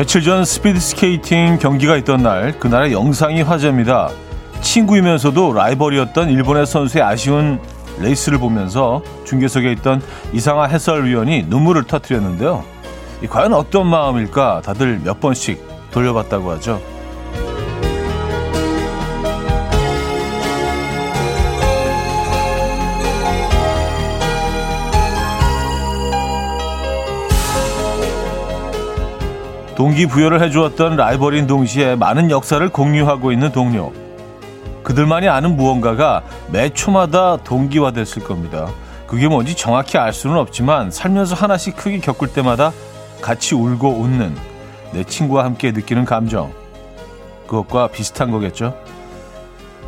며칠 전 스피드 스케이팅 경기가 있던 날 그날의 영상이 화제입니다. 친구이면서도 라이벌이었던 일본의 선수의 아쉬운 레이스를 보면서 중계석에 있던 이상화 해설위원이 눈물을 터뜨렸는데요. 과연 어떤 마음일까 다들 몇 번씩 돌려봤다고 하죠. 동기부여를 해주었던 라이벌인 동시에 많은 역사를 공유하고 있는 동료. 그들만이 아는 무언가가 매 초마다 동기화됐을 겁니다. 그게 뭔지 정확히 알 수는 없지만 살면서 하나씩 크게 겪을 때마다 같이 울고 웃는 내 친구와 함께 느끼는 감정. 그것과 비슷한 거겠죠?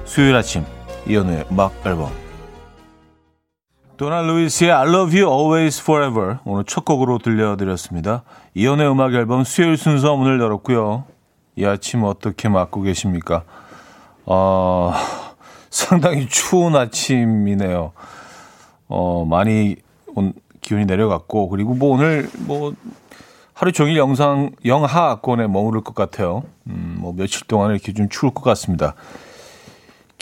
수요일 아침 이연우의 음악 앨범 도나 루이스의 I Love You Always Forever 오늘 첫 곡으로 들려드렸습니다. 이연의 음악 앨범 수요일 순서 문을 열었고요. 이 아침 어떻게 맞고 계십니까? 어, 상당히 추운 아침이네요. 어, 많이 온, 기온이 내려갔고 그리고 뭐 오늘 뭐 하루 종일 영상 영하권에 머무를 것 같아요. 음, 뭐 며칠 동안 이렇게 좀 추울 것 같습니다.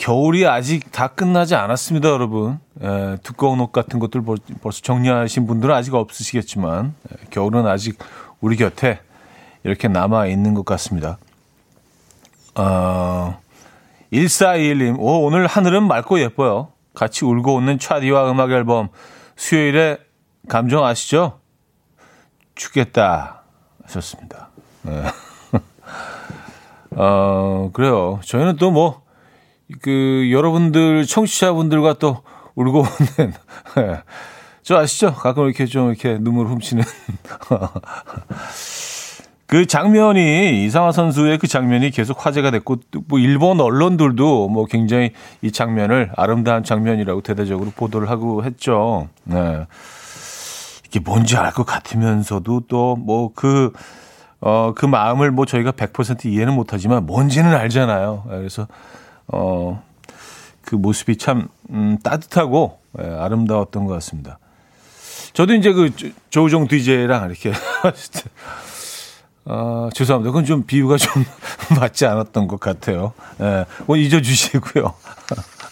겨울이 아직 다 끝나지 않았습니다, 여러분. 에, 두꺼운 옷 같은 것들 벌써 정리하신 분들은 아직 없으시겠지만 에, 겨울은 아직 우리 곁에 이렇게 남아 있는 것 같습니다. 어, 1421님, 오, 오늘 하늘은 맑고 예뻐요. 같이 울고 웃는 차디와 음악 앨범 수요일에 감정 아시죠? 죽겠다 하셨습니다. 네. 어, 그래요. 저희는 또 뭐 그 여러분들 청취자분들과 또 울고 오는 예. 저 아시죠? 가끔 이렇게 좀 이렇게 눈물 훔치는 그 장면이 이상화 선수의 그 장면이 계속 화제가 됐고 뭐 일본 언론들도 뭐 굉장히 이 장면을 아름다운 장면이라고 대대적으로 보도를 하고 했죠. 네. 이게 뭔지 알 것 같으면서도 또 뭐 그 어, 그 마음을 뭐 저희가 100% 이해는 못하지만 뭔지는 알잖아요. 그래서 어, 그 모습이 참 음, 따뜻하고 예, 아름다웠던 것 같습니다. 저도 이제 그 조우종 DJ랑 이렇게 어, 죄송합니다. 그건 좀 비유가 좀 맞지 않았던 것 같아요. 예, 뭐 잊어주시고요.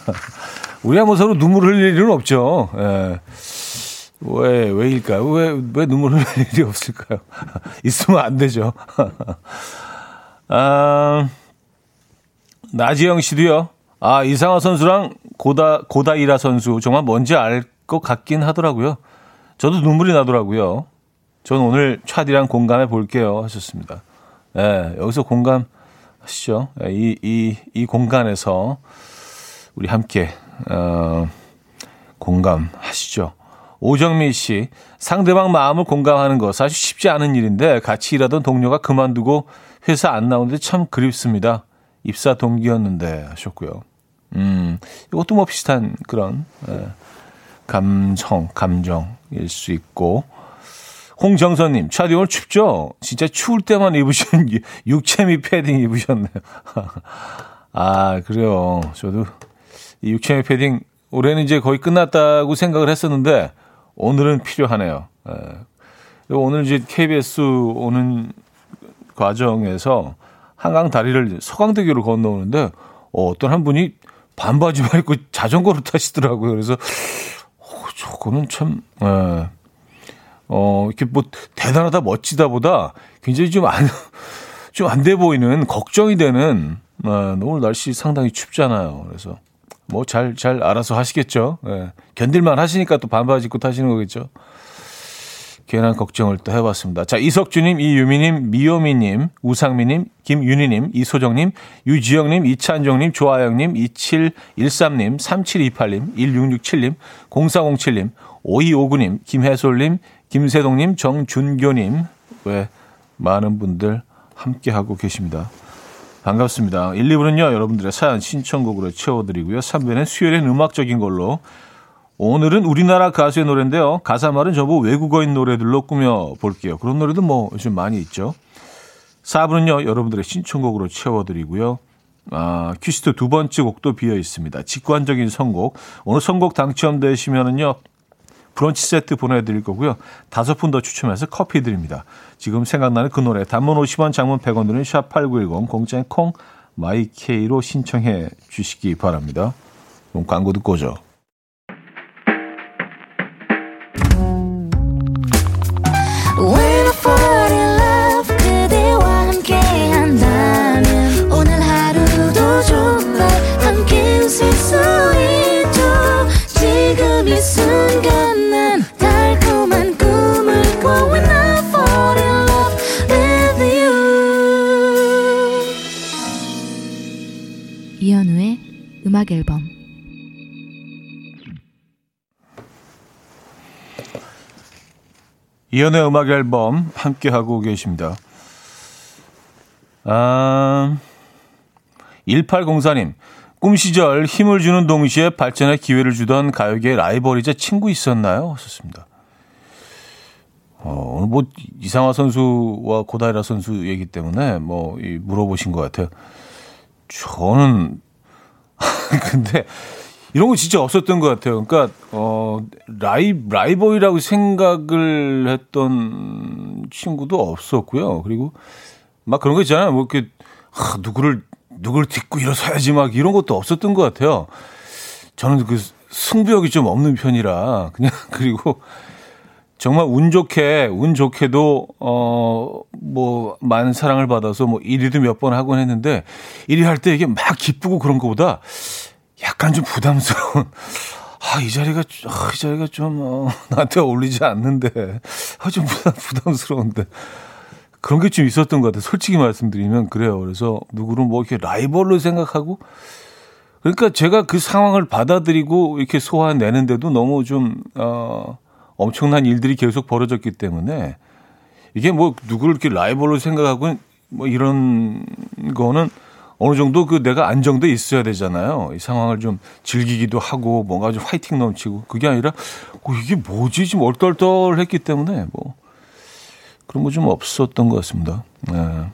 우리가 뭐 서로 눈물 흘릴 일은 없죠. 예. 왜, 왜일까요? 왜, 왜 눈물 흘릴 일이 없을까요? 있으면 안 되죠. 아, 나지영 씨도요. 아, 이상화 선수랑 고다, 고다이라 선수 정말 뭔지 알 것 같긴 하더라고요. 저도 눈물이 나더라고요. 전 오늘 차디랑 공감해 볼게요. 하셨습니다. 예, 네, 여기서 공감 하시죠. 네, 이, 이, 이 공간에서 우리 함께, 어, 공감하시죠. 오정미 씨, 상대방 마음을 공감하는 거 사실 쉽지 않은 일인데 같이 일하던 동료가 그만두고 회사 안 나오는데 참 그립습니다. 입사 동기였는데 하셨고요. 음, 이것도 뭐 비슷한 그런 예, 감성, 감정일 수 있고. 홍정선님, 차디 오늘 춥죠? 진짜 추울 때만 입으신 육체미 패딩 입으셨네요. 아, 그래요. 저도 이 육체미 패딩 올해는 이제 거의 끝났다고 생각을 했었는데 오늘은 필요하네요. 예. 오늘 이제 KBS 오는 과정에서 한강 다리를 서강대교로 건너오는데 어, 어떤 한 분이 반바지만 입고 자전거로 타시더라고요. 그래서 어, 저거는 참 예. 어, 이렇게 뭐 대단하다 멋지다보다 굉장히 좀 안 좀 안 돼 보이는 걱정이 되는 예, 오늘 날씨 상당히 춥잖아요. 그래서 뭐 잘잘 잘 알아서 하시겠죠. 예. 견딜만 하시니까 또 반바지 입고 타시는 거겠죠. 괜한 걱정을 또 해봤습니다. 자, 이석주님, 이유미님, 미요미님, 우상미님, 김윤희님, 이소정님, 유지영님, 이찬정님, 조아영님, 2713님, 3728님, 1667님, 0407님, 5259님, 김혜솔님, 김세동님, 정준교님, 왜 많은 분들 함께하고 계십니다. 반갑습니다. 1, 2부는요, 여러분들의 사연 신청곡으로 채워드리고요. 3부는 수요일엔 음악적인 걸로 오늘은 우리나라 가수의 노래인데요. 가사 말은 전부 외국어인 노래들로 꾸며 볼게요. 그런 노래도 뭐 요즘 많이 있죠. 4부는요, 여러분들의 신청곡으로 채워드리고요. 아, 퀴스트 두 번째 곡도 비어 있습니다. 직관적인 선곡. 오늘 선곡 당첨되시면은요, 브런치 세트 보내드릴 거고요. 다섯 분 더 추첨해서 커피 드립니다. 지금 생각나는 그 노래 단문 50원 장문 100원 드는 샵8910 공짜인 콩 마이케이로 신청해 주시기 바랍니다. 그럼 광고 듣고 오죠. 음악 앨범 이연의 음악 앨범 함께 하고 계십니다. 아, 1804님. 꿈 시절 힘을 주는 동시에 발전의 기회를 주던 가요계의 라이벌이자 친구 있었나요? 하셨습니다. 어, 오늘 뭐 이상화 선수와 고다이라 선수 얘기 때문에 뭐 물어보신 것 같아요. 저는 근데 이런 거 진짜 없었던 것 같아요. 그러니까 어 라이 라이벌이라고 생각을 했던 친구도 없었고요. 그리고 막 그런 거 있잖아요. 뭐 이렇게 하, 누구를 누구를 딛고 일어서야지 막 이런 것도 없었던 것 같아요. 저는 그 승부욕이 좀 없는 편이라 그냥 그리고 정말 운 좋게 운 좋게도 어 뭐 많은 사랑을 받아서 뭐 1위도 몇 번 하곤 했는데 1위 할 때 이게 막 기쁘고 그런 것보다 약간 좀 부담스러운 아, 이 자리가, 아, 이 자리가 좀, 어, 나한테 어울리지 않는데. 아, 좀 부담, 부담스러운데. 그런 게 좀 있었던 것 같아요. 솔직히 말씀드리면 그래요. 그래서 누구를 뭐 이렇게 라이벌로 생각하고 그러니까 제가 그 상황을 받아들이고 이렇게 소화내는데도 너무 좀, 어, 엄청난 일들이 계속 벌어졌기 때문에 이게 뭐 누구를 이렇게 라이벌로 생각하고 뭐 이런 거는 어느 정도 그 내가 안정돼 있어야 되잖아요. 이 상황을 좀 즐기기도 하고 뭔가 좀 화이팅 넘치고 그게 아니라 어, 이게 뭐지 좀 얼떨떨했기 때문에 뭐 그런 거 좀 없었던 것 같습니다. 네.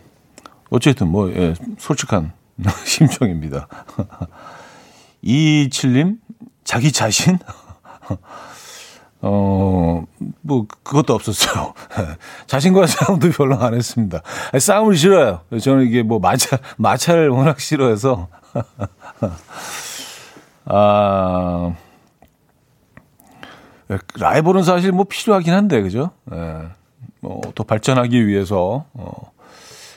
어쨌든 뭐 예, 솔직한 심정입니다. 이칠님 자기 자신 어, 뭐, 그것도 없었어요. 자신과 싸움도 별로 안 했습니다. 아니, 싸움을 싫어요. 저는 이게 뭐, 마차, 마차를 워낙 싫어해서. 아, 라이벌은 사실 뭐 필요하긴 한데, 그죠? 예. 뭐, 더 발전하기 위해서, 어,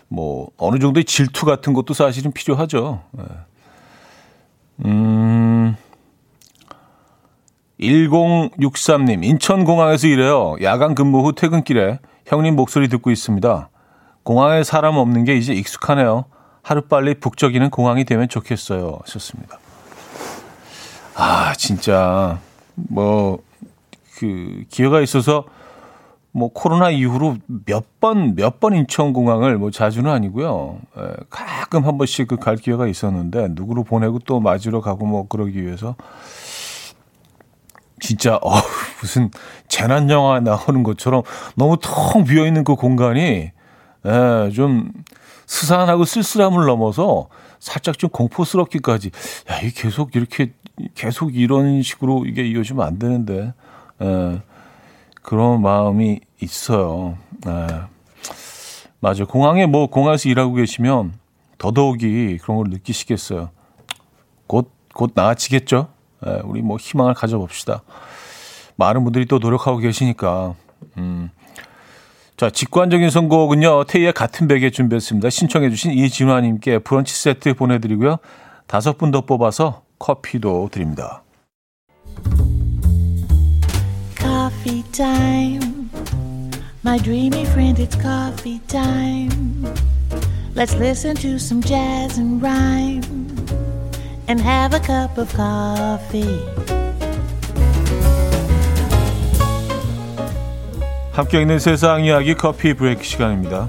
뭐, 어느 정도의 질투 같은 것도 사실은 필요하죠. 예. 음, 1063님, 인천공항에서 일해요. 야간 근무 후 퇴근길에 형님 목소리 듣고 있습니다. 공항에 사람 없는 게 이제 익숙하네요. 하루빨리 북적이는 공항이 되면 좋겠어요. 하셨습니다. 아, 진짜, 뭐, 그, 기회가 있어서, 뭐, 코로나 이후로 몇 번, 몇 번 인천공항을 뭐 자주는 아니고요. 에, 가끔 한 번씩 그 갈 기회가 있었는데, 누구를 보내고 또 맞으러 가고 뭐 그러기 위해서 진짜 어 무슨 재난 영화 나오는 것처럼 너무 텅 비어 있는 그 공간이 예, 좀 스산하고 쓸쓸함을 넘어서 살짝 좀 공포스럽기까지 야, 이 계속 이렇게 계속 이런 식으로 이게 이어지면 안 되는데 예, 그런 마음이 있어요. 예. 맞아요. 공항에 뭐 공항에서 일하고 계시면 더더욱이 그런 걸 느끼시겠어요. 곧, 곧 나아지겠죠? 예, 우리 뭐 희망을 가져봅시다. 많은 분들이 또 노력하고 계시니까. 음. 자, 직관적인 선곡은요, 테이의 같은 베개 준비했습니다. 신청해 주신 이진화 님께 브런치 세트 보내 드리고요. 다섯 분 더 뽑아서 커피도 드립니다. Coffee. My dreamy friend, it's coffee time. Let's listen to some jazz and rhyme and have a cup of coffee. 함께 있는 세상 이야기 커피 브레이크 시간입니다.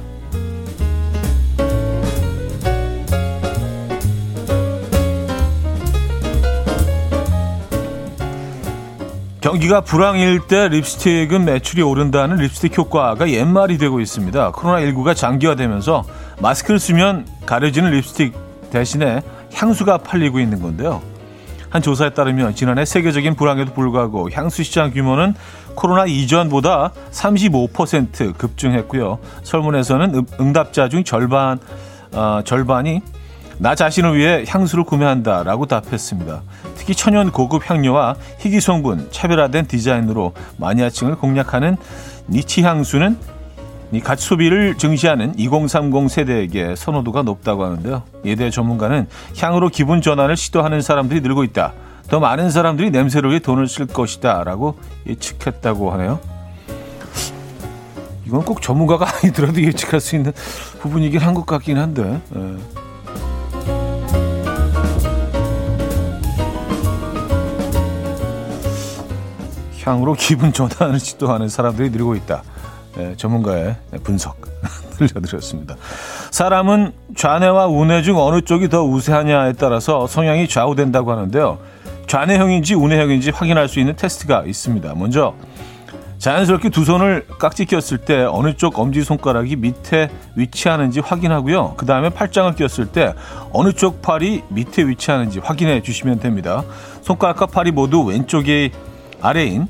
경기가 불황일 때 립스틱은 매출이 오른다는 립스틱 효과가 옛말이 되고 있습니다. 코로나19가 장기화되면서 마스크를 쓰면 가려지는 립스틱 대신에 향수가 팔리고 있는 건데요. 한 조사에 따르면 지난해 세계적인 불황에도 불구하고 향수 시장 규모는 코로나 이전보다 35% 급증했고요. 설문에서는 응답자 중 절반 어, 절반이 나 자신을 위해 향수를 구매한다라고 답했습니다. 특히 천연 고급 향료와 희귀 성분, 차별화된 디자인으로 마니아층을 공략하는 니치 향수는 이 가치 소비를 증시하는 2030 세대에게 선호도가 높다고 하는데요. 대해 전문가는 향으로 기분 전환을 시도하는 사람들이 늘고 있다. 더 많은 사람들이 냄새를 위해 돈을 쓸 것이다. 라고 예측했다고 하네요. 이건 꼭 전문가가 아니더라도 예측할 수 있는 부분이긴 한 것 같긴 한데. 예. 향으로 기분 전환을 시도하는 사람들이 늘고 있다. 예, 전문가의 분석 들려드렸습니다. 사람은 좌뇌와 우뇌 중 어느 쪽이 더 우세하냐에 따라서 성향이 좌우된다고 하는데요. 좌뇌형인지 우뇌형인지 확인할 수 있는 테스트가 있습니다. 먼저 자연스럽게 두 손을 깍지 꼈을 때 어느 쪽 엄지 손가락이 밑에 위치하는지 확인하고요. 그 다음에 팔짱을 꼈을 때 어느 쪽 팔이 밑에 위치하는지 확인해 주시면 됩니다. 손가락과 팔이 모두 왼쪽이 아래인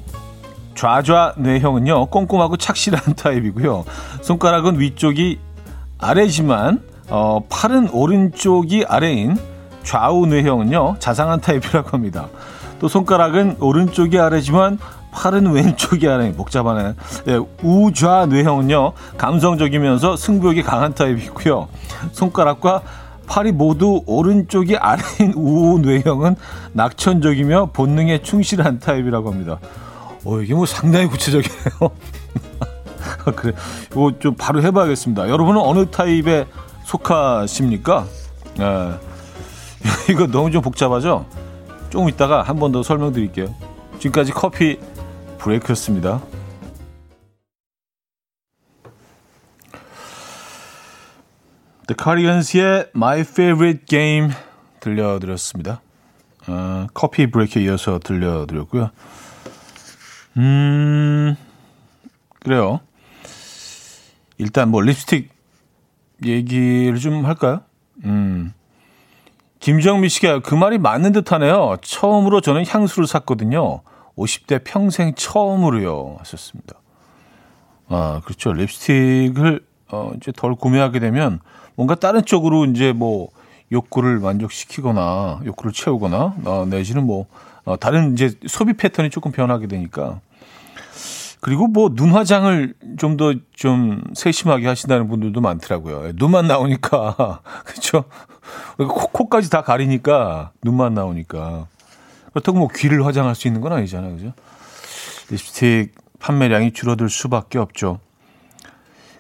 좌좌 뇌형은요 꼼꼼하고 착실한 타입이고요. 손가락은 위쪽이 아래지만 어, 팔은 오른쪽이 아래인 좌우 뇌형은요 자상한 타입이라고 합니다. 또 손가락은 오른쪽이 아래지만 팔은 왼쪽이 아래 복잡하네. 네, 우좌 뇌형은요 감성적이면서 승부욕이 강한 타입이고요. 손가락과 팔이 모두 오른쪽이 아래인 우 뇌형은 낙천적이며 본능에 충실한 타입이라고 합니다. 어, 이게 뭐 상당히 구체적이네요. 그래. 이거 좀 바로 해봐야겠습니다. 여러분은 어느 타입에 속하십니까? 예. 이거 너무 좀 복잡하죠? 조금 이따가 한 번 더 설명드릴게요. 지금까지 커피 브레이크였습니다. The Cardigans*의 My Favorite Game 들려드렸습니다. 어, 커피 브레이크에 이어서 들려드렸고요. 음, 그래요. 일단 뭐 립스틱 얘기를 좀 할까요? 음. 김정미 씨가 그 말이 맞는 듯 하네요. 처음으로 저는 향수를 샀거든요. 50대 평생 처음으로요. 하셨습니다. 아, 그렇죠. 립스틱을 어, 이제 덜 구매하게 되면 뭔가 다른 쪽으로 이제 뭐 욕구를 만족시키거나 욕구를 채우거나 어, 내지는 뭐 어, 다른 이제 소비 패턴이 조금 변하게 되니까 그리고 뭐 눈 화장을 좀 더좀 좀 세심하게 하신다는 분들도 많더라고요. 예, 눈만 나오니까 그렇죠. 코, 까지다 가리니까 눈만 나오니까 그렇다고 뭐 귀를 화장할 수 있는 건 아니잖아요, 그죠? 립스틱 판매량이 줄어들 수밖에 없죠.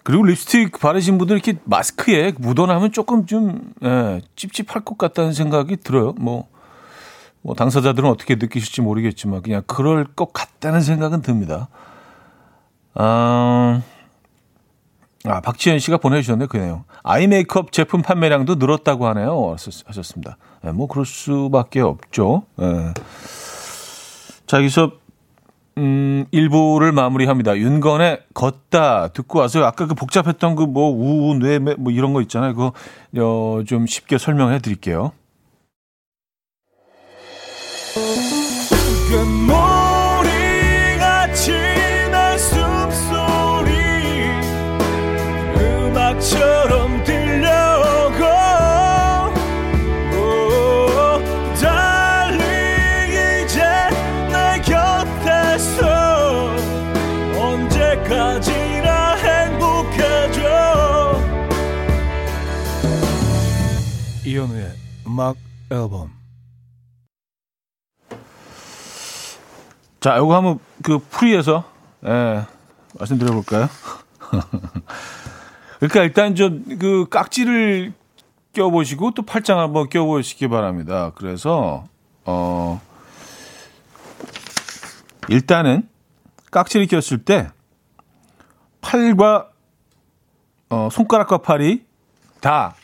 그리고 립스틱 바르신 분들 이렇게 마스크에 묻어나면 조금 좀 예, 찝찝할 것 같다는 생각이 들어요. 뭐, 뭐 당사자들은 어떻게 느끼실지 모르겠지만 그냥 그럴 것 같다는 생각은 듭니다. 아, 아 박지현 씨가 보내주셨네 그 내용. 아이 메이크업 제품 판매량도 늘었다고 하네요. 하셨습니다. 네, 뭐 그럴 수밖에 없죠. 네. 자 여기서 음, 1부를 마무리합니다. 윤건의 걷다 듣고 와서 아까 그 복잡했던 그 뭐 우우 뇌뭐 이런 거 있잖아요. 그거 어, 좀 쉽게 설명해 드릴게요. 음악 앨범. 자, 이거 한번 그 풀이해서 예, 말씀드려 볼까요? 그러니까 일단 좀 그 깍지를 껴보시고 또 팔짱 한번 껴보시기 바랍니다. 그래서 어 일단은 깍지를 꼈을 때 팔과 어, 손가락과 팔이 다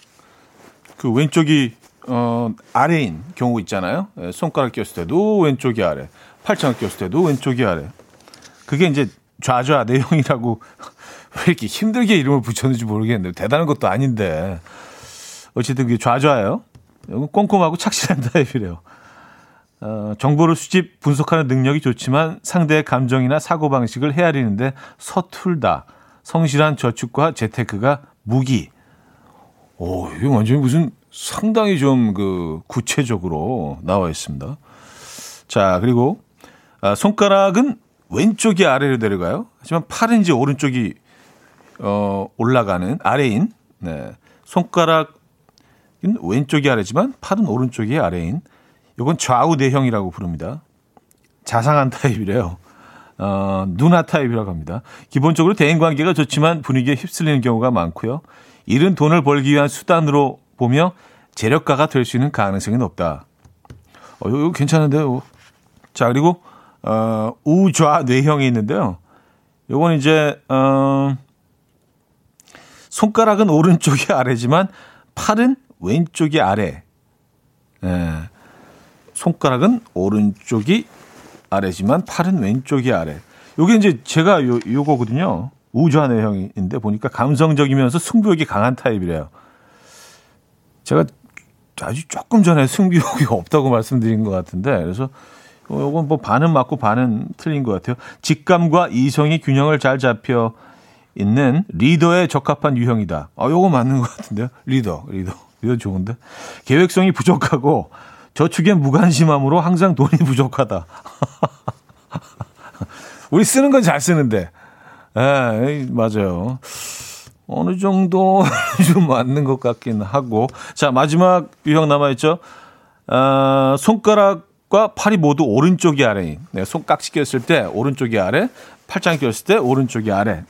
그 왼쪽이 어, 아래인 경우 있잖아요. 예, 손가락 꼈을 때도 왼쪽이 아래, 팔짱 꼈을 때도 왼쪽이 아래. 그게 이제 좌좌 내용이라고 왜 이렇게 힘들게 이름을 붙였는지 모르겠는데 대단한 것도 아닌데 어쨌든 그게 좌좌예요. 꼼꼼하고 착실한 타입이래요. 어, 정보를 수집, 분석하는 능력이 좋지만 상대의 감정이나 사고방식을 헤아리는데 서툴다. 성실한 저축과 재테크가 무기. 오, 이거 완전히 무슨 상당히 좀 그 구체적으로 나와 있습니다. 자, 그리고 아, 손가락은 왼쪽이 아래로 내려가요. 하지만 팔은 이제 오른쪽이 어, 올라가는 아래인. 네. 손가락은 왼쪽이 아래지만 팔은 오른쪽이 아래인. 이건 좌우 내형이라고 부릅니다. 자상한 타입이래요. 어, 누나 타입이라고 합니다. 기본적으로 대인 관계가 좋지만 분위기에 휩쓸리는 경우가 많고요. 이른 돈을 벌기 위한 수단으로 보며 재력가가 될 수 있는 가능성이 높다. 어, 이거 괜찮은데요. 자, 그리고, 어, 우좌 뇌형이 있는데요. 요건 이제, 어, 손가락은 오른쪽이 아래지만 팔은 왼쪽이 아래. 예. 손가락은 오른쪽이 아래지만 팔은 왼쪽이 아래. 요게 이제 제가 요, 요거거든요. 우좌 뇌형인데 보니까 감성적이면서 승부욕이 강한 타입이래요. 제가 아주 조금 전에 승부욕이 없다고 말씀드린 것 같은데 그래서 요건 뭐 반은 맞고 반은 틀린 것 같아요. 직감과 이성이 균형을 잘 잡혀 있는 리더에 적합한 유형이다. 아, 요거 맞는 것 같은데요. 리더, 리더, 리더 좋은데. 계획성이 부족하고 저축에 무관심함으로 항상 돈이 부족하다. 우리 쓰는 건 잘 쓰는데. 예, 맞아요. 어느 정도 좀 맞는 것 같긴 하고. 자, 마지막 유형 남아있죠. 아, 손가락과 팔이 모두 오른쪽이 아래인. 네, 손깍지 꼈을 때 오른쪽이 아래, 팔짱 꼈을 때 오른쪽이 아래.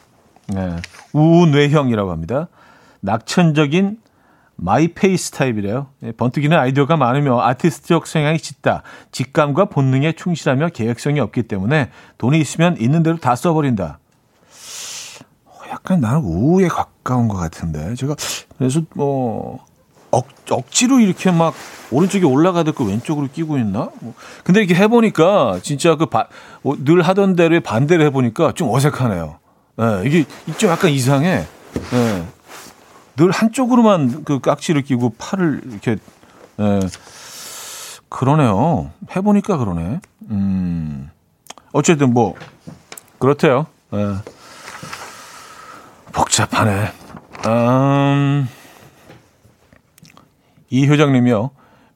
네, 우뇌형이라고 합니다. 낙천적인 my pace 타입이래요. 네, 번뜩이는 아이디어가 많으며 아티스트적 성향이 짙다. 직감과 본능에 충실하며 계획성이 없기 때문에 돈이 있으면 있는 대로 다 써버린다. 어, 약간 나는 우에 가까운 것 같은데. 제가 그래서 뭐 억, 억지로 이렇게 막 오른쪽에 올라가듯 그 왼쪽으로 끼고 있나? 뭐. 근데 이렇게 해보니까 진짜 그 늘 하던 대로의 반대로 해보니까 좀 어색하네요. 네, 이게 좀 약간 이상해. 네. 늘 한쪽으로만 그 깍지를 끼고 팔을 이렇게 예. 그러네요. 해보니까 그러네. 음. 어쨌든 뭐 그렇대요. 예. 복잡하네. 음. 이 효장님이요.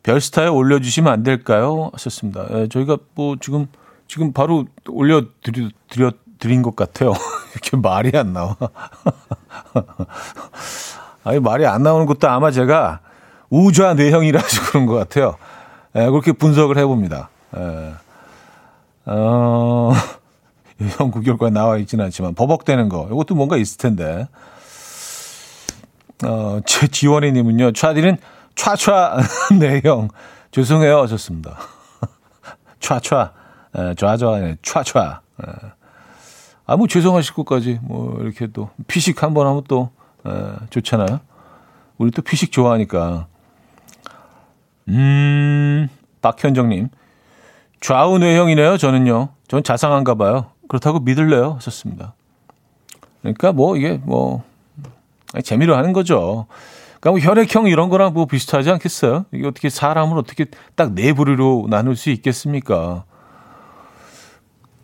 별스타에 올려주시면 안 될까요? 하셨습니다. 예, 저희가 뭐 지금 지금 바로 올려드리 드려 드린 것 같아요. 이렇게 말이 안 나와. 아니, 말이 안 나오는 것도 아마 제가 우좌 내형이라서 그런 것 같아요. 예, 그렇게 분석을 해봅니다. 예. 어, 연구 결과에 나와 있지는 않지만, 버벅대는 거. 이것도 뭔가 있을 텐데. 어, 제 지원이님은요, 차디는 촤촤 내형. 죄송해요. 하셨습니다. 촤촤. 예, 좌좌, 촤촤. 예. 아, 뭐 죄송하실 것까지, 뭐, 이렇게 또, 피식 한번 하면 또, 에, 좋잖아요. 우리 또 피식 좋아하니까. 음, 박현정님. 좌우 뇌형이네요, 저는요. 전 자상한가 봐요. 그렇다고 믿을래요? 하셨습니다. 그러니까 뭐 이게 뭐, 재미로 하는 거죠. 그러니까 뭐 혈액형 이런 거랑 뭐 비슷하지 않겠어요? 이게 어떻게 사람을 어떻게 딱 네 부류로 나눌 수 있겠습니까?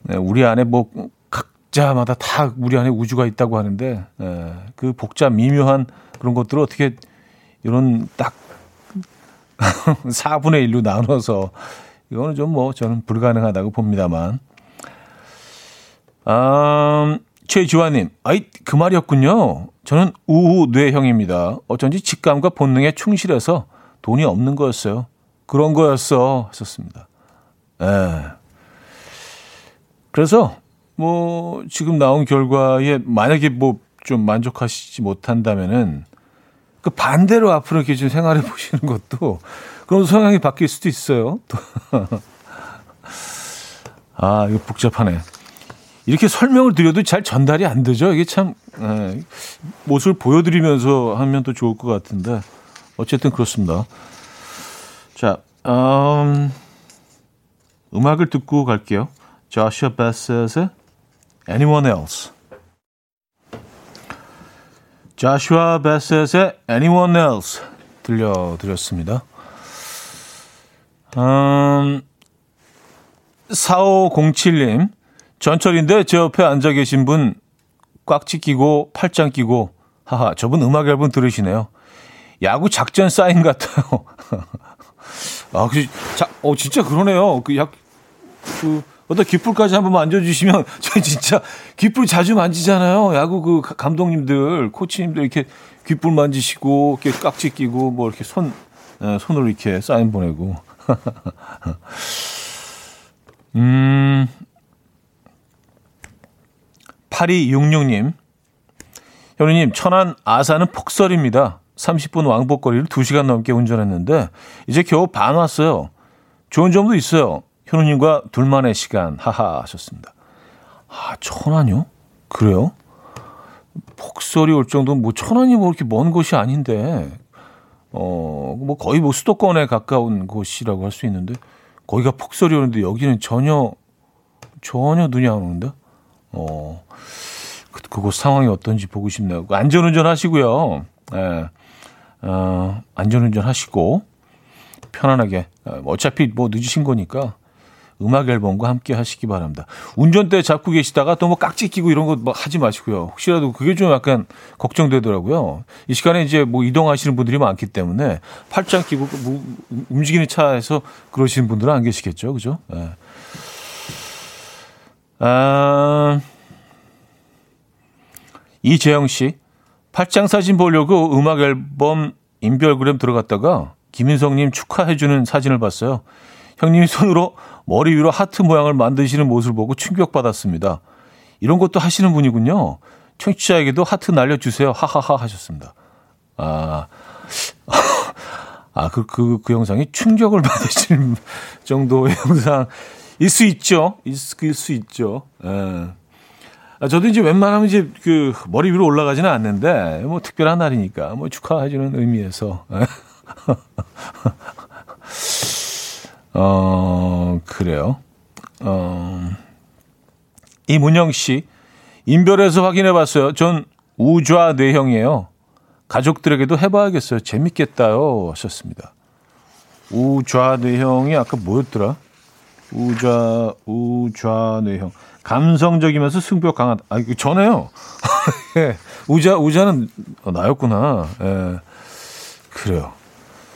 네, 우리 안에 뭐 각자마다 다 우리 안에 우주가 있다고 하는데 예, 그 복잡 미묘한 그런 것들을 어떻게 이런 딱 4분의 1로 나눠서 이거는 좀 뭐 저는 불가능하다고 봅니다만. 음, 최지화님, 아이, 그 말이었군요. 저는 우후 뇌형입니다. 어쩐지 직감과 본능에 충실해서 돈이 없는 거였어요. 그런 거였어. 했었습니다. 예. 그래서 뭐 지금 나온 결과에 만약에 뭐 좀 만족하시지 못한다면은 그 반대로 앞으로 이렇게 좀 생활해 보시는 것도 그런 성향이 바뀔 수도 있어요. 아 이거 복잡하네. 이렇게 설명을 드려도 잘 전달이 안 되죠. 이게 참 에, 예, 모습을 보여드리면서 하면 또 좋을 것 같은데 어쨌든 그렇습니다. 자, 음, 음악을 듣고 갈게요. 조슈아 베셋의 Anyone Else. 자슈아 베셋의 Anyone Else 들려드렸습니다. 음, 4507님, 전철인데 제 옆에 앉아 계신 분 꽉지 끼고 팔짱 끼고 하하 저분 음악 앨범 들으시네요. 야구 작전 사인 같아요. 아, 그, 자, 어, 진짜 그러네요. 그, 약, 그, 어떤 깃불까지 한번 만져주시면, 저 진짜 깃불 자주 만지잖아요. 야구 그 감독님들, 코치님들 이렇게 깃불 만지시고, 이렇게 깍지 끼고, 뭐 이렇게 손, 에, 손으로 이렇게 사인 보내고. 음, 8266님. 현우님, 천안 아산은 폭설입니다. 30분 왕복거리를 2시간 넘게 운전했는데, 이제 겨우 반 왔어요. 좋은 점도 있어요. 현우님과 둘만의 시간, 하하, 하셨습니다. 아, 천안요? 그래요? 폭설이 올 정도면 뭐 천안이 뭐 이렇게 먼 곳이 아닌데, 어, 뭐 거의 뭐 수도권에 가까운 곳이라고 할 수 있는데, 거기가 폭설이 오는데 여기는 전혀, 전혀 눈이 안 오는데? 어, 그, 그곳 상황이 어떤지 보고 싶네요. 안전운전 하시고요. 예, 어, 안전운전 하시고, 편안하게. 어, 어차피 뭐 늦으신 거니까 음악 앨범과 함께 하시기 바랍니다. 운전대 잡고 계시다가 또 뭐 깍지 끼고 이런 거뭐 하지 마시고요. 혹시라도 그게 좀 약간 걱정되더라고요. 이 시간에 이제 뭐 이동하시는 분들이 많기 때문에 팔짱 끼고 뭐 움직이는 차에서 그러시는 분들은 안 계시겠죠. 그죠? 네. 아, 이재영 씨. 팔짱 사진 보려고 음악 앨범 인별그램 들어갔다가 김인성님 축하해주는 사진을 봤어요. 형님이 손으로 머리 위로 하트 모양을 만드시는 모습을 보고 충격받았습니다. 이런 것도 하시는 분이군요. 청취자에게도 하트 날려주세요. 하하하 하셨습니다. 아, 아, 그, 그, 그 영상이 충격을 받으시는 정도의 영상 일수 있죠. 있을 수 있죠. 예. 아, 저도 이제 웬만하면 이제 그 머리 위로 올라가지는 않는데, 뭐 특별한 날이니까, 뭐 축하해주는 의미에서. 어, 그래요. 어, 이문영 씨, 인별에서 확인해 봤어요. 전 우좌 뇌형이에요. 가족들에게도 해봐야겠어요. 재밌겠다요. 하셨습니다. 우좌 뇌형이 아까 뭐였더라? 우좌, 우좌 뇌형. 감성적이면서 승부 강한, 아, 이거 전에요. 예. 우좌, 우좌는 나였구나. 예. 그래요.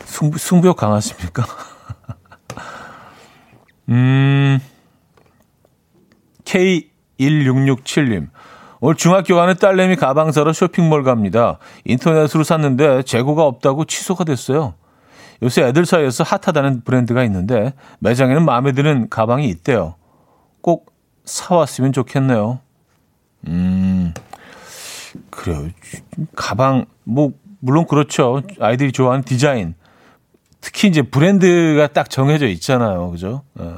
승부, 승부욕 강하십니까? 음, K1667님. 오늘 중학교 가는 딸내미 가방 사러 쇼핑몰 갑니다. 인터넷으로 샀는데 재고가 없다고 취소가 됐어요. 요새 애들 사이에서 핫하다는 브랜드가 있는데 매장에는 마음에 드는 가방이 있대요. 꼭 사왔으면 좋겠네요. 음, 그래요. 가방, 뭐, 물론 그렇죠. 아이들이 좋아하는 디자인. 특히 이제 브랜드가 딱 정해져 있잖아요. 그죠? 예.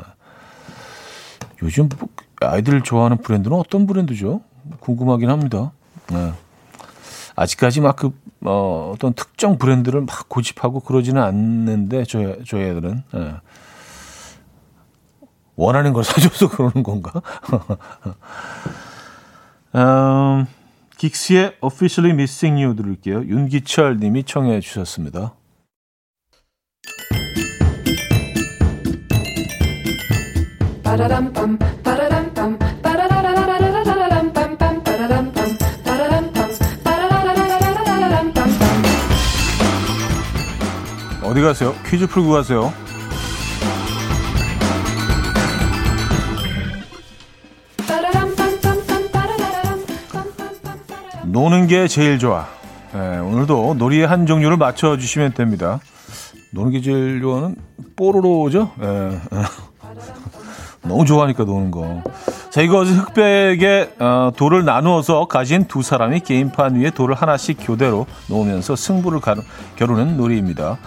요즘 뭐 아이들 좋아하는 브랜드는 어떤 브랜드죠? 궁금하긴 합니다. 예. 아직까지 막 그, 어, 어떤 특정 브랜드를 막 고집하고 그러지는 않는데, 저희, 저희 애들은. 예. 원하는 걸 사줘서 그러는 건가? 음, 긱스의 Officially Missing You 들을게요. 윤기철 님이 청해 주셨습니다. 어디 가세요? 퀴즈 풀고 가세요. 노는 게 제일 좋아. 네, 오늘도 놀이의 한 종류를 맞춰주시면 됩니다. 노는 게 제일 좋아는 뽀로로죠? 네. 너무 좋아하니까 노는 거. 자, 이것은 흑백에 어, 돌을 나누어서 가진 두 사람이 게임판 위에 돌을 하나씩 교대로 놓으면서 승부를 가르, 겨루는 놀이입니다.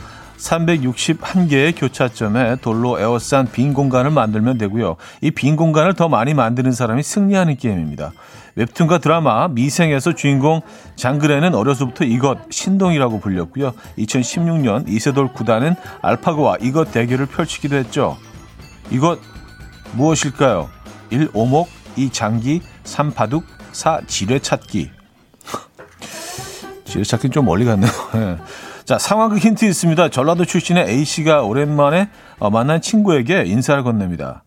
361개의 교차점에 돌로 에워싼 빈 공간을 만들면 되고요. 이 빈 공간을 더 많이 만드는 사람이 승리하는 게임입니다. 웹툰과 드라마 미생에서 주인공 장그래는 어려서부터 이것 신동이라고 불렸고요. 2016년 이세돌 구단은 알파고와 이것 대결을 펼치기도 했죠. 이것 무엇일까요? 1. 오목 2. 장기 3. 바둑 4. 지뢰 찾기 지뢰 찾기는 좀 멀리 갔네요. 네. 자, 상황극 힌트 있습니다. 전라도 출신의 A씨가 오랜만에 어, 만난 친구에게 인사를 건넵니다.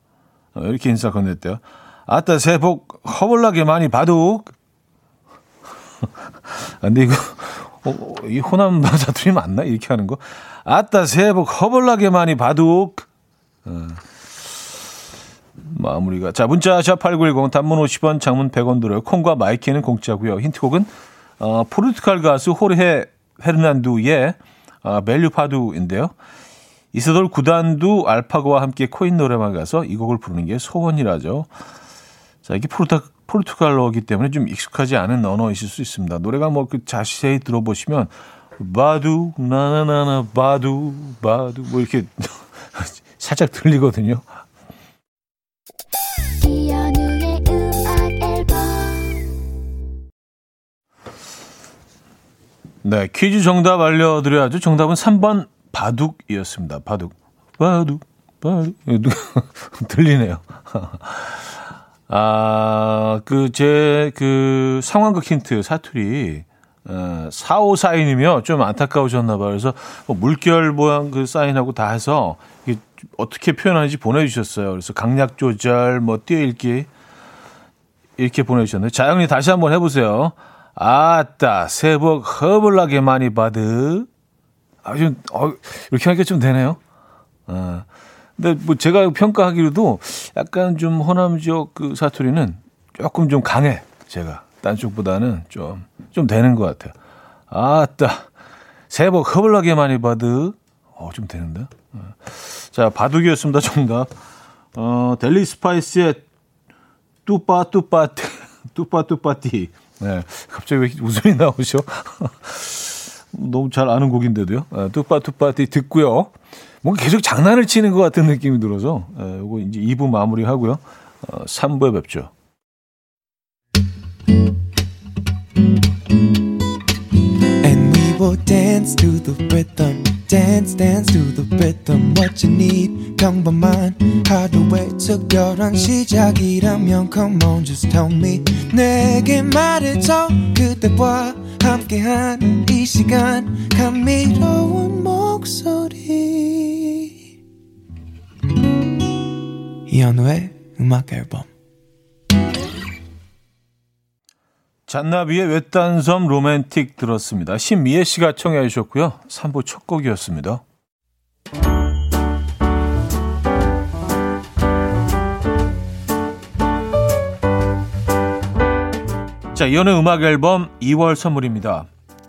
어, 이렇게 인사 건넸대요. 아따 새해 복 허벌나게 많이 받우. 근데 이거 어, 이 호남 사투리 맞나 이렇게 하는 거? 아따 새해 복 허벌나게 많이 받우. 어. 마무리가 자 문자 샵8910 단문 50원 장문 100원 들어요. 콩과 마이케이는 공짜고요. 힌트곡은 어, 포르투갈 가수 호르헤 헤르난두의 어, 멜류파두인데요. 이세돌 구단도 알파고와 함께 코인 노래방 가서 이 곡을 부르는 게 소원이라죠. 자, 이게 포르투, 포르투갈어이기 때문에 좀 익숙하지 않은 언어이실 수 있습니다. 노래가 뭐 그 자세히 들어보시면 바두 나나나나 바두 바두 뭐 이렇게 살짝 들리거든요. 네, 퀴즈 정답 알려드려야죠. 정답은 3번 바둑이었습니다. 바둑. 바둑, 바둑. 들리네요. 아, 그, 제, 그, 상황극 힌트, 사투리, 어, 4542이면 좀 안타까우셨나봐요. 그래서 뭐 물결 모양 그 사인하고 다 해서 이게 어떻게 표현하는지 보내주셨어요. 그래서 강약 조절, 뭐 뛰어읽기, 이렇게 보내주셨는데. 자영이 다시 한번 해보세요. 아따, 새해 복 허블나게 많이 받으. 아, 좀, 어, 이렇게 하니까 좀 되네요. 어. 근데 뭐 제가 평가하기로도 약간 좀 호남 지역 그 사투리는 조금 좀 강해. 제가. 딴 쪽보다는 좀, 좀 되는 것 같아요. 아따, 새해 복 허블나게 많이 받으. 어, 좀 되는데. 어. 자, 바둑이었습니다. 정답. 어, 델리 스파이스의 뚜빠, 뚜빠, 뚜빠, 뚜빠띠. 네. 갑자기 왜 웃음이 나오죠? 너무 잘 아는 곡인데도요. 네, 뚜빠뚜빠띠 듣고요. 뭔가 계속 장난을 치는 것 같은 느낌이 들어서 네, 이거 이제 2부 마무리하고요. 어, 3부에 뵙죠. Will dance to the rhythm. Dance dance to the rhythm what you need 평범한 하루의 특별한 시작이라면 come on just tell me 내게 말해줘 그대와 함께한 이 시간 감미로운 목소리 이현우의 음악 앨범 잔나비의 외딴 섬 로맨틱 들었습니다. 신미애 씨가 청해 주셨고요. 3부 첫 곡이었습니다. 자, 이현우의 음악 앨범 2월 선물입니다.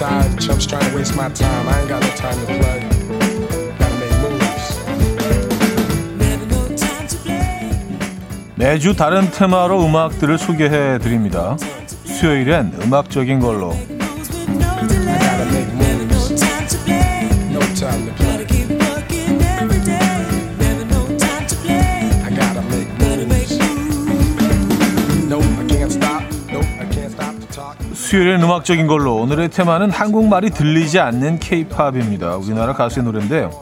tired. Chumps trying to waste my time. I ain't got no time to play. Gotta make moves. 매주 다른 테마로 음악들을 소개해 드립니다. 수요일엔 음악적인 걸로 수요일엔 음악적인 걸로 오늘의 테마는 한국말이 들리지 않는 케이팝입니다. 우리나라 가수의 노래인데요.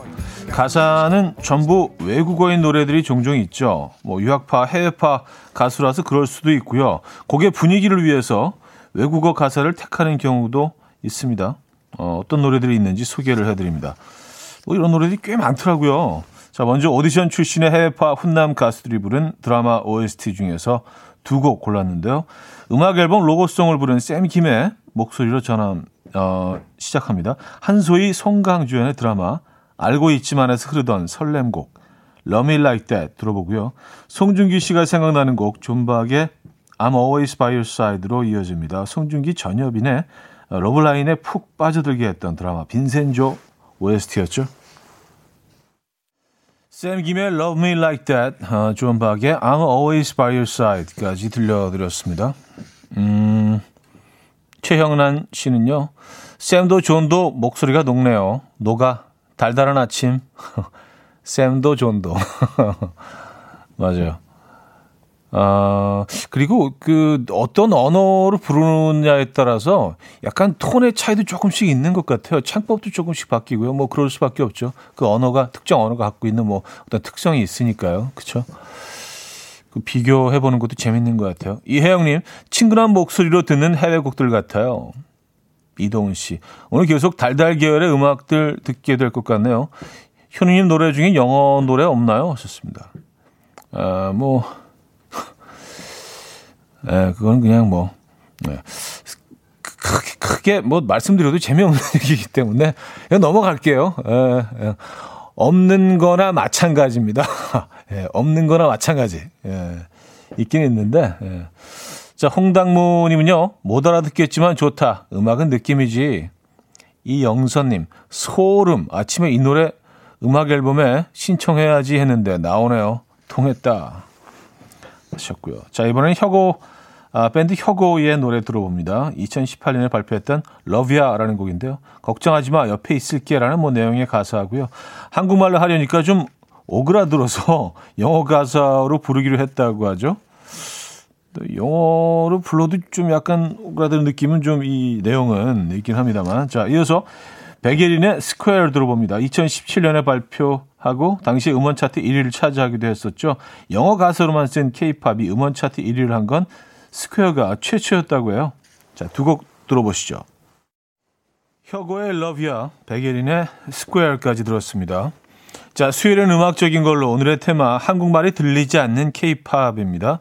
가사는 전부 외국어인 노래들이 종종 있죠. 뭐 유학파, 해외파 가수라서 그럴 수도 있고요. 곡의 분위기를 위해서 외국어 가사를 택하는 경우도 있습니다. 어, 어떤 노래들이 있는지 소개를 해드립니다. 뭐 이런 노래들이 꽤 많더라고요. 자, 먼저 오디션 출신의 해외파 훈남 가수들이 부른 드라마 OST 중에서 두 곡 골랐는데요. 음악 앨범 로고송을 부른 샘 김의 목소리로 전함, 어, 시작합니다. 한소희 송강주연의 드라마 알고 있지만에서 흐르던 설렘곡 Me Like That 들어보고요. 송중기 씨가 생각나는 곡 존박의 I'm Always By Your Side로 이어집니다. 송중기 전여빈의 러브라인에 푹 빠져들게 했던 드라마 빈센조 OST였죠. 샘 김의 Love Me Like That, 어, 존 박의 I'm Always By Your Side까지 들려드렸습니다. 음, 최형란 씨는요. 샘도 존도 목소리가 녹네요. 녹아 달달한 아침. 샘도 존도. 맞아요. 아, 그리고 그 어떤 언어로 부르느냐에 따라서 약간 톤의 차이도 조금씩 있는 것 같아요. 창법도 조금씩 바뀌고요. 뭐 그럴 수밖에 없죠. 그 언어가 특정 언어가 갖고 있는 뭐 어떤 특성이 있으니까요. 그렇죠? 그 비교해 보는 것도 재밌는 것 같아요. 이혜영 님, 친근한 목소리로 듣는 해외 곡들 같아요. 이동훈 씨. 오늘 계속 달달 계열의 음악들 듣게 될 것 같네요. 현우님 노래 중에 영어 노래 없나요? 하셨습니다. 아, 뭐, 예, 그건 그냥 뭐, 네. 크게, 크게 뭐 말씀드려도 재미없는 얘기이기 때문에 그냥 넘어갈게요. 예, 예. 없는 거나 마찬가지입니다. 예, 없는 거나 마찬가지. 예, 있긴 있는데, 예. 자, 홍당무님은요, 못 알아듣겠지만 좋다. 음악은 느낌이지. 이영선님, 소름. 아침에 이 노래 음악 앨범에 신청해야지 했는데 나오네요. 통했다. 하셨고요. 자, 이번엔 혁오, 아, 밴드 혁오의 노래 들어봅니다. 2018년에 발표했던 러비아라는 곡인데요. 걱정하지 마, 옆에 있을게 라는 뭐 내용의 가사하고요. 한국말로 하려니까 좀 오그라들어서 영어 가사로 부르기로 했다고 하죠. 영어로 불러도 좀 약간 오그라드는 느낌은 좀 이 내용은 있긴 합니다만. 자, 이어서 백예린의 Square 들어봅니다. 2017년에 발표 하고 당시 음원 차트 1위를 차지하기도 했었죠. 영어 가사로만 쓴 케이팝이 음원 차트 1위를 한 건 스퀘어가 최초였다고 해요. 자, 두 곡 들어보시죠. 혁오의 러브야, 백예린의 스퀘어까지 들었습니다. 자, 수요일은 음악적인 걸로 오늘의 테마 한국말이 들리지 않는 케이팝입니다.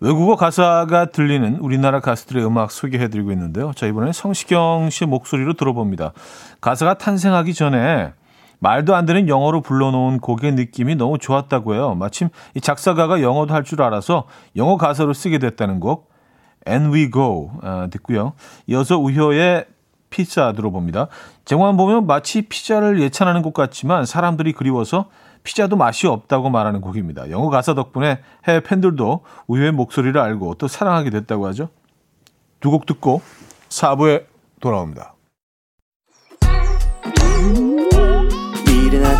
외국어 가사가 들리는 우리나라 가수들의 음악 소개해드리고 있는데요. 자, 이번에 성시경 씨 목소리로 들어봅니다. 가사가 탄생하기 전에 말도 안 되는 영어로 불러놓은 곡의 느낌이 너무 좋았다고 해요. 마침 이 작사가가 영어도 할 줄 알아서 영어 가사로 쓰게 됐다는 곡 And We Go 아, 듣고요. 이어서 우효의 피자 들어봅니다. 제목만 보면 마치 피자를 예찬하는 것 같지만 사람들이 그리워서 피자도 맛이 없다고 말하는 곡입니다. 영어 가사 덕분에 해외 팬들도 우유의 목소리를 알고 또 사랑하게 됐다고 하죠. 두 곡 듣고 4부에 돌아옵니다.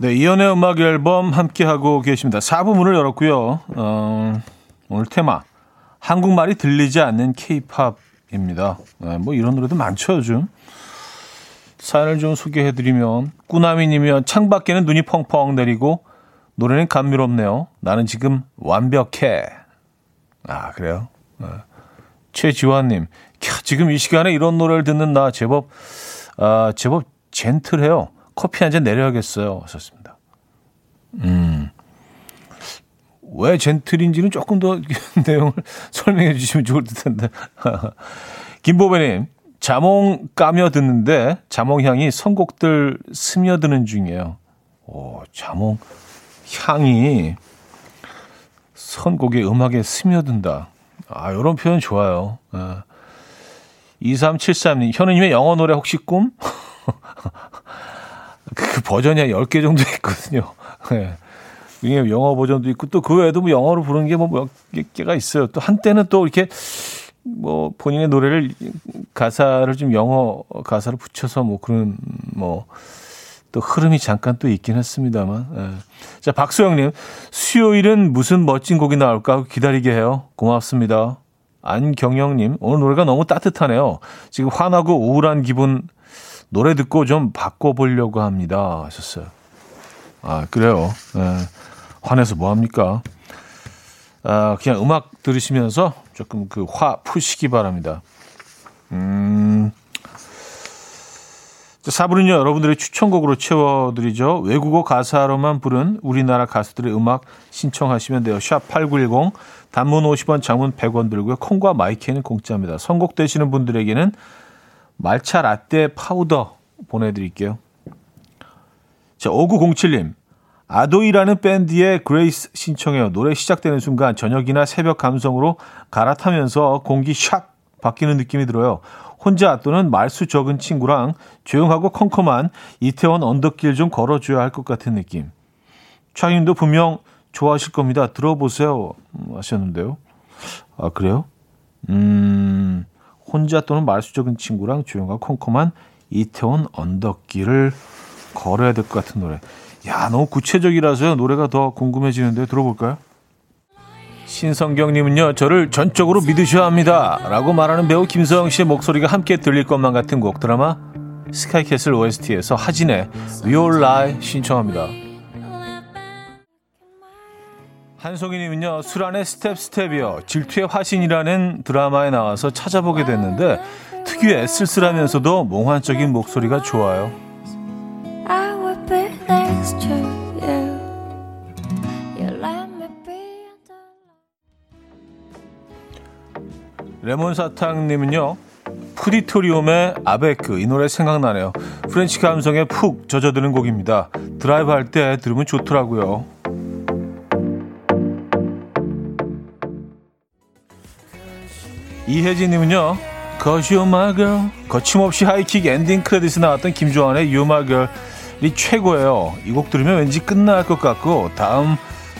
네, 이연의 음악 앨범 함께하고 계십니다. 4부 문을 열었고요. 어, 오늘 테마 한국말이 들리지 않는 케이팝입니다. 네, 뭐 이런 노래도 많죠, 요즘. 사연을 좀 소개해드리면 꾸나미님이면 창밖에는 눈이 펑펑 내리고 노래는 감미롭네요. 나는 지금 완벽해. 아 그래요? 네. 최지환님, 지금 이 시간에 이런 노래를 듣는 나 제법 아 제법 젠틀해요. 커피 한 잔 내려야겠어요. 하셨습니다. 음. 왜 젠틀인지는 조금 더 내용을 설명해 주시면 좋을 듯 한데. 김보배님, 자몽 까며 듣는데 자몽 향이 선곡들 스며드는 중이에요. 오, 자몽 향이 선곡의 음악에 스며든다. 아, 요런 표현 좋아요. 아. 2373님, 현우님의 영어 노래 혹시 꿈? 그 버전이 한 10개 정도 있거든요. 네. 영어 버전도 있고 또 그 외에도 뭐 영어로 부르는 게 뭐 몇 개가 있어요. 또 한때는 또 이렇게 뭐 본인의 노래를 가사를 좀 영어 가사를 붙여서 뭐 그런 뭐 또 흐름이 잠깐 또 있긴 했습니다만. 예. 자, 박소영님, 수요일은 무슨 멋진 곡이 나올까 기다리게 해요. 고맙습니다. 안경영님, 오늘 노래가 너무 따뜻하네요. 지금 화나고 우울한 기분 노래 듣고 좀 바꿔보려고 합니다. 하셨어요. 아, 그래요. 예. 화내서 뭐합니까? 아, 그냥 음악 들으시면서 조금 그 화 푸시기 바랍니다. 음. 4부는요, 여러분들의 추천곡으로 채워드리죠. 외국어 가사로만 부른 우리나라 가수들의 음악 신청하시면 돼요. 샵 8910, 단문 50원, 장문 100원 들고요. 콩과 마이크는 공짜입니다. 선곡되시는 분들에게는 말차 라떼 파우더 보내드릴게요. 자, 5907님. 아도이라는 밴드의 Grace 신청해요. 노래 시작되는 순간 저녁이나 새벽 감성으로 갈아타면서 공기 샥 바뀌는 느낌이 들어요. 혼자 또는 말수 적은 친구랑 조용하고 컴컴한 이태원 언덕길 좀 걸어줘야 할 것 같은 느낌. 차윤도 분명 좋아하실 겁니다. 들어보세요. 음, 하셨는데요. 아, 그래요? 음, 혼자 또는 말수 적은 친구랑 조용하고 컴컴한 이태원 언덕길을 걸어야 될 것 같은 노래. 야, 너무 구체적이라서요. 노래가 더 궁금해지는데 들어볼까요? 신성경님은요, 저를 전적으로 믿으셔야 합니다. 라고 말하는 배우 김서형 씨의 목소리가 함께 들릴 것만 같은 곡 드라마 스카이캐슬 OST에서 하진의 We All Lie 신청합니다. 한송이님은요, 수란의 Step Step이요. 질투의 화신이라는 드라마에 나와서 찾아보게 됐는데, 특유의 쓸쓸하면서도 몽환적인 목소리가 좋아요. 레몬 사탕님은요. 푸디토리움의 Avec 이 노래 생각나네요. 프렌치 감성에 푹 젖어드는 곡입니다. 드라이브 할 때 들으면 좋더라고요. 이혜진님은요. Cause you're my girl 거침없이 하이킥 엔딩 크레딧에 나왔던 김조한의 You're my girl이 최고예요. 이 곡 들으면 왠지 끝날 것 같고 다음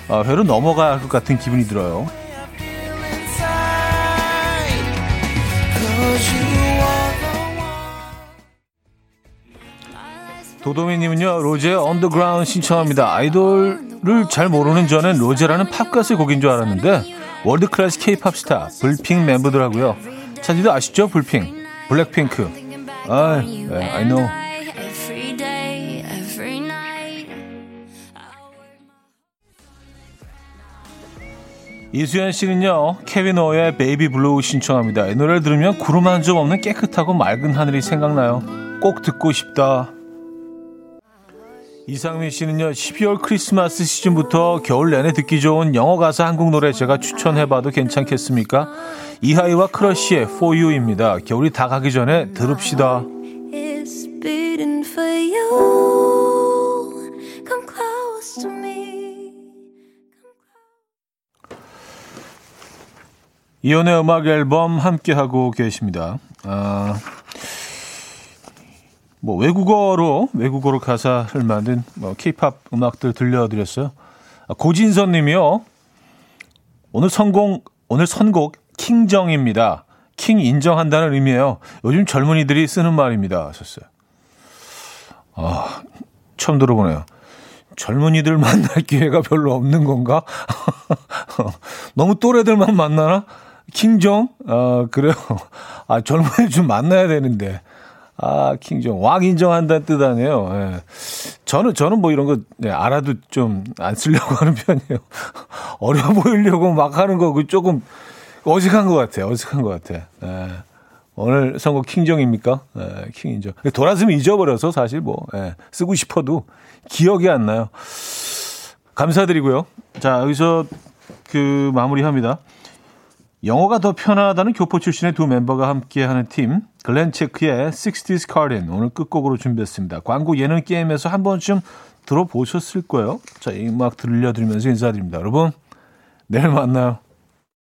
어, 회로 넘어가야 할 것 같은 기분이 들어요. 도도미님은요 로제 On The Ground 신청합니다. 아이돌을 잘 모르는 저는 로제라는 팝가수의 곡인 줄 알았는데 월드 클래스 K-팝 스타 불핑 멤버들하고요. 차지도 아시죠? 불핑, 블랙핑크. 아, 네, I know. 이수연 씨는요, 케빈 오의 Baby Blue 신청합니다. 이 노래를 들으면 구름 한 점 없는 깨끗하고 맑은 하늘이 생각나요. 꼭 듣고 싶다. 이상민 씨는요, 12월 크리스마스 시즌부터 겨울 내내 듣기 좋은 영어 가사 한국 노래 제가 추천해봐도 괜찮겠습니까? 이하이와 크러쉬의 For You입니다. 겨울이 다 가기 전에 들읍시다. 이현우의 음악 앨범 함께하고 계십니다. 아, 뭐 외국어로 외국어로 가사를 만든 뭐 케이팝 음악들 들려드렸어요. 아, 고진선 님이요. 오늘 선곡 오늘 선곡 킹정입니다. 킹 인정한다는 의미예요. 요즘 젊은이들이 쓰는 말입니다. 하셨어요. 아, 처음 들어보네요. 젊은이들 만날 기회가 별로 없는 건가? 너무 또래들만 만나나? 킹정? 아, 그래요. 아, 젊은이 좀 만나야 되는데. 아, 킹정. 왕 인정한다는 뜻 아니에요. 예. 저는, 저는 뭐 이런 거, 네, 알아도 좀 안 쓰려고 하는 편이에요. 어려 보이려고 막 하는 거, 그 조금 어색한 것 같아요. 어색한 것 같아. 예. 오늘 선거 킹정입니까? 예, 킹 인정. 돌아서면 잊어버려서 사실 뭐, 예, 쓰고 싶어도 기억이 안 나요. 감사드리고요. 자, 여기서 그 마무리합니다. 영어가 더 편하다는 교포 출신의 두 멤버가 함께하는 팀 글렌 체크의 60s Garden 오늘 끝곡으로 준비했습니다. 광고 예능 게임에서 한 번쯤 들어보셨을 거예요. 자, 이 음악 들려드리면서 인사드립니다. 여러분, 내일 만나요.